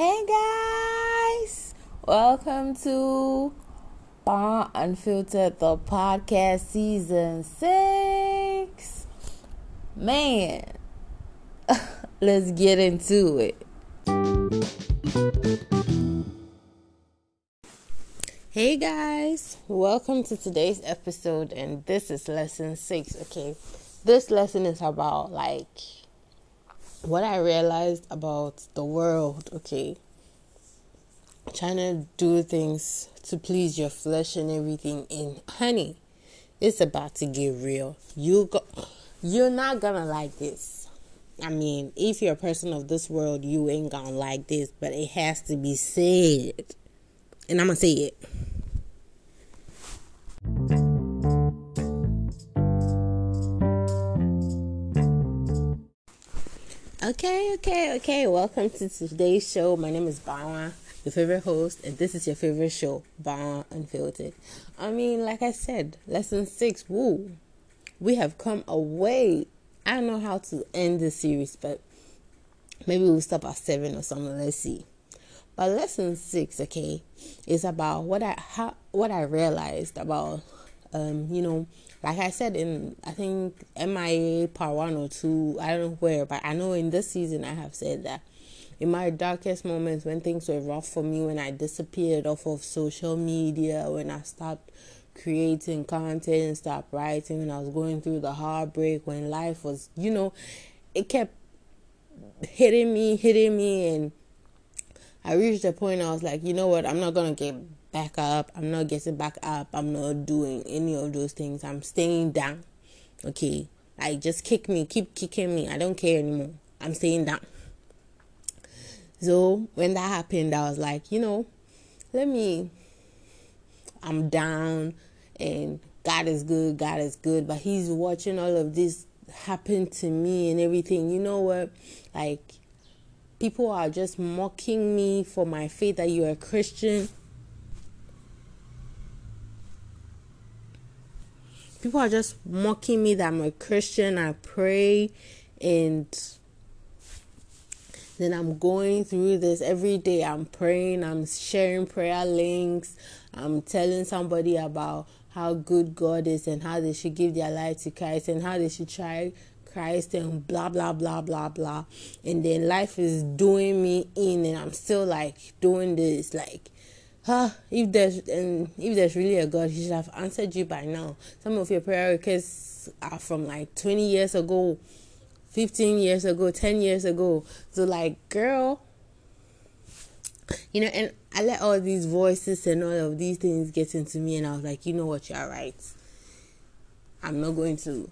Hey guys, welcome to Baawa Unfiltered, the podcast season six. Man, let's get into it. Hey guys, welcome to today's episode, and this is lesson six. Okay, this lesson is about like what I realized about the world, okay, trying to do things to please your flesh and everything, and honey, it's about to get real. You go, you're not gonna like this. I mean, if you're a person of this world, you ain't gonna like this, but it has to be said, and I'm gonna say it. Okay, okay, okay. Welcome to today's show. My name is Baawa, your favorite host, and this is your favorite show, Baawa Unfiltered. I mean, like I said, lesson six, woo. We have come away. I don't know how to end the series, but maybe we'll stop at seven or something. Let's see. But lesson six, okay, is about what I what I realized about um, you know, like I said in I think MIA part one or two, I don't know where, but I know in this season I have said that in my darkest moments when things were rough for me, when I disappeared off of social media, when I stopped creating content and stopped writing, when I was going through the heartbreak, when life was, you know, it kept hitting me, hitting me, and I reached a point I was like, you know what, I'm not gonna get back up. I'm not getting back up. I'm not doing any of those things. I'm staying down. Okay. Like just kick me, keep kicking me. I don't care anymore. I'm staying down. So when that happened, I was like, you know, let me I'm down and God is good, God is good, but he's watching all of this happen to me and everything. You know what? Like people are just mocking me for my faith that you're a Christian people are just mocking me that I'm a Christian. I pray and then I'm going through this every day. I'm praying, I'm sharing prayer links, I'm telling somebody about how good God is and how they should give their life to Christ and how they should try Christ and blah blah blah blah blah. And then life is doing me in and I'm still like doing this like huh, if there's and if there's really a God, He should have answered you by now. Some of your prayer requests are from like 20 years ago, 15 years ago, 10 years ago. So like, girl, you know, and I let all these voices and all of these things get into me, and I was like, you know what, you're right. I'm not going to,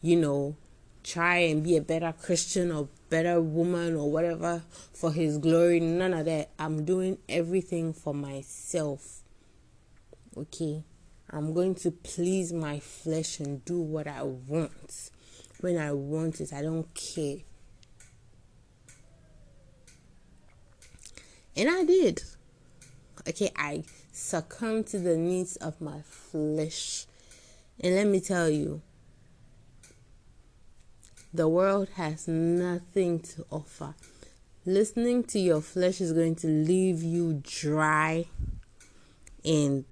you know, try and be a better Christian or better woman or whatever for his glory. None of that. I'm doing everything for myself. Okay? I'm going to please my flesh and do what I want. When I want it, I don't care. And I did. Okay, I succumbed to the needs of my flesh. And let me tell you, the world has nothing to offer. Listening to your flesh is going to leave you dry and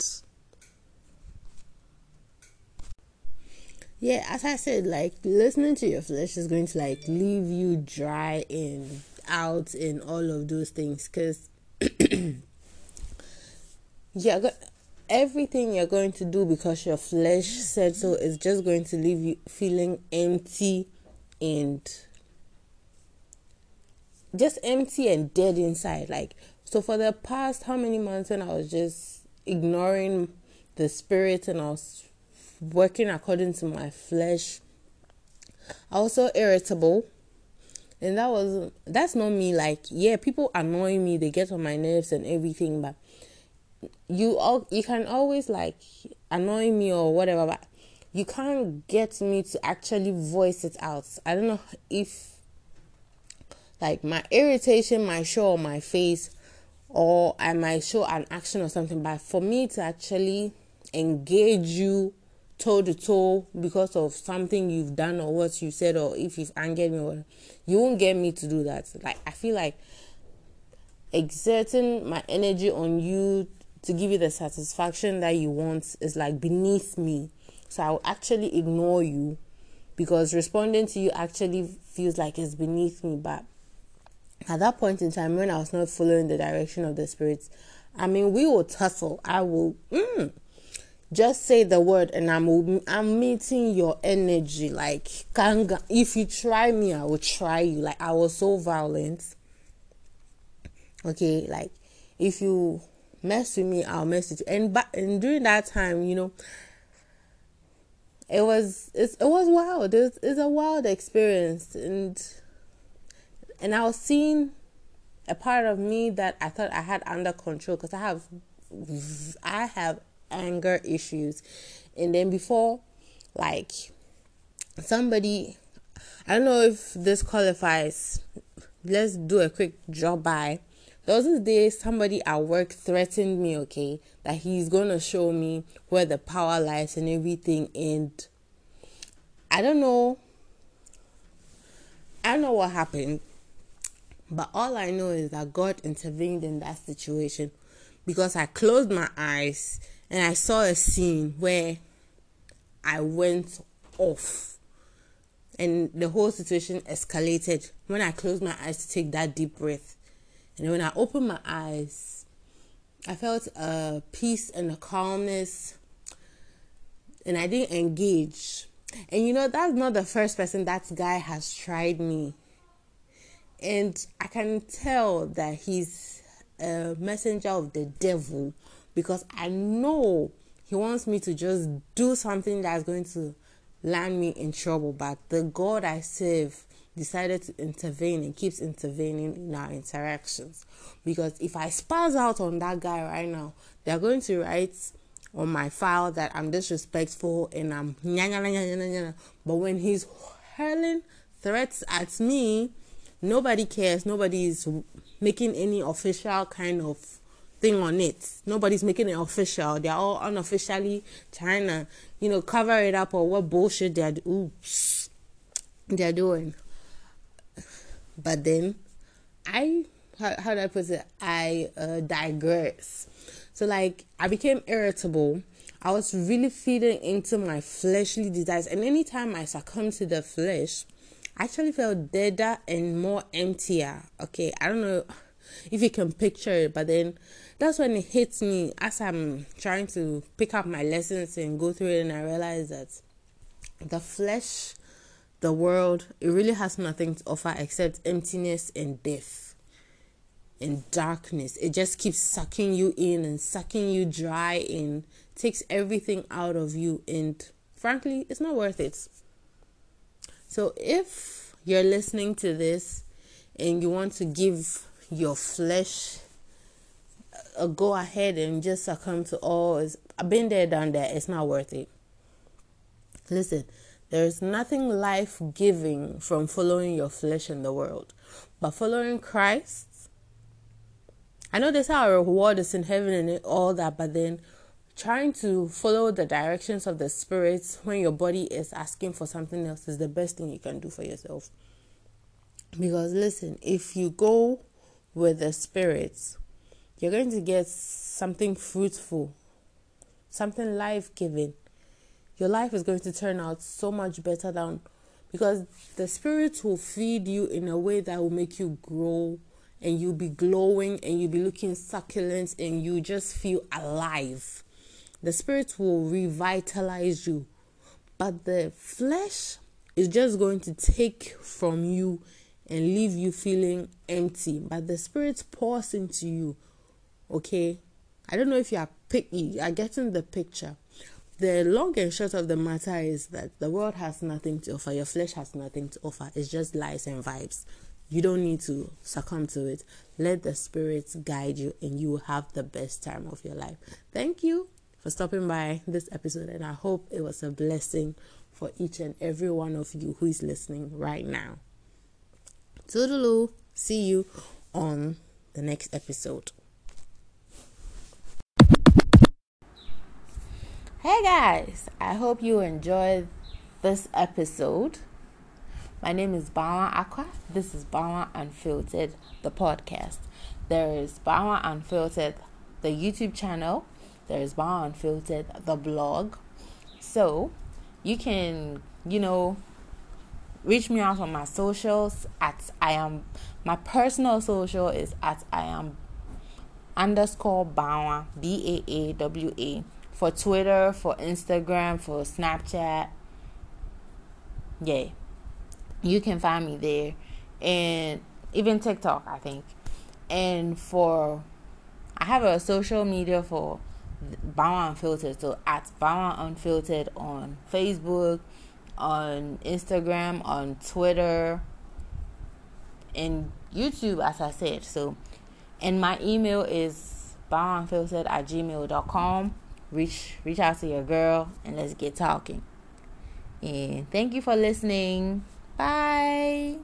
yeah, as I said, like listening to your flesh is going to like leave you dry and out and all of those things because yeah, everything you're going to do because your flesh said so is just going to leave you feeling empty and just empty and dead inside. Like, so for the past how many months and I was just ignoring the spirit and I was working according to my flesh, I was so irritable. And that was that's not me like yeah people annoy me they get on my nerves and everything but you all you can always like annoy me or whatever but you can't get me to actually voice it out. I don't know if like my irritation might show on my face or I might show an action or something, but for me to actually engage you toe to toe because of something you've done or what you said or if you've angered me or you won't get me to do that. Like I feel like exerting my energy on you to give you the satisfaction that you want is like beneath me. So I will actually ignore you because responding to you actually feels like it's beneath me. But at that point in time, when I was not following the direction of the spirits, I mean, we will tussle. I will mm, just say the word, and I'm I'm meeting your energy. Like, kanga. if you try me, I will try you. Like, I was so violent. Okay, like if you mess with me, I'll mess with you. And but and during that time, you know, it was it was wild. It's it's a wild experience, and and I was seeing a part of me that I thought I had under control because I have I have anger issues, and then before, like somebody, I don't know if this qualifies. Let's do a quick drop by there was this day somebody at work threatened me, okay, that he's gonna show me where the power lies and everything. And I don't know. I don't know what happened. But all I know is that God intervened in that situation because I closed my eyes and I saw a scene where I went off and the whole situation escalated when I closed my eyes to take that deep breath. And when I opened my eyes, I felt a peace and a calmness, and I didn't engage. And you know, that's not the first person that guy has tried me. And I can tell that he's a messenger of the devil because I know he wants me to just do something that's going to land me in trouble. But the God I serve decided to intervene and keeps intervening in our interactions. Because if I spaz out on that guy right now, they're going to write on my file that I'm disrespectful and I'm but when he's hurling threats at me, nobody cares. Nobody is making any official kind of thing on it. Nobody's making it official. They're all unofficially trying to, you know, cover it up or what bullshit they're oops they're doing. But then I how, how do I put it? I uh, digress. So like I became irritable. I was really feeding into my fleshly desires, and anytime I succumbed to the flesh, I actually felt deader and more emptier. Okay, I don't know if you can picture it, but then that's when it hits me as I'm trying to pick up my lessons and go through it, and I realize that the flesh the world, it really has nothing to offer except emptiness and death and darkness. It just keeps sucking you in and sucking you dry and takes everything out of you. And frankly, it's not worth it. So if you're listening to this and you want to give your flesh a go ahead and just succumb to all, I've been there, done that. It's not worth it. Listen, there is nothing life giving from following your flesh in the world, but following Christ. I know this our reward is in heaven and all that, but then trying to follow the directions of the spirits when your body is asking for something else is the best thing you can do for yourself. Because listen, if you go with the spirits, you're going to get something fruitful, something life giving your life is going to turn out so much better than because the spirit will feed you in a way that will make you grow and you'll be glowing and you'll be looking succulent and you just feel alive. The spirit will revitalize you, but the flesh is just going to take from you and leave you feeling empty. But the spirit pours into you. Okay, I don't know if you are picky. I get in the picture the long and short of the matter is that the world has nothing to offer, your flesh has nothing to offer. It's just lies and vibes. You don't need to succumb to it. Let the spirits guide you, and you will have the best time of your life. Thank you for stopping by this episode, and I hope it was a blessing for each and every one of you who is listening right now. Toodaloo. See you on the next episode. Hey guys, I hope you enjoyed this episode. My name is Baawa Aqua. This is Baawa Unfiltered, the podcast. There is Baawa Unfiltered, the YouTube channel. There is Baawa Unfiltered, the blog. So you can, you know, reach me out on my socials at I am my personal social is at I am underscore Baawa B A A W A for Twitter, for Instagram, for Snapchat. Yay. You can find me there. And even TikTok, I think. And for I have a social media for Baawa Unfiltered. So at Baawa Unfiltered on Facebook, on Instagram, on Twitter, and YouTube, as I said. So, and my email is baawaunfiltered at gmail.com reach reach out to your girl and let's get talking. And thank you for listening. Bye.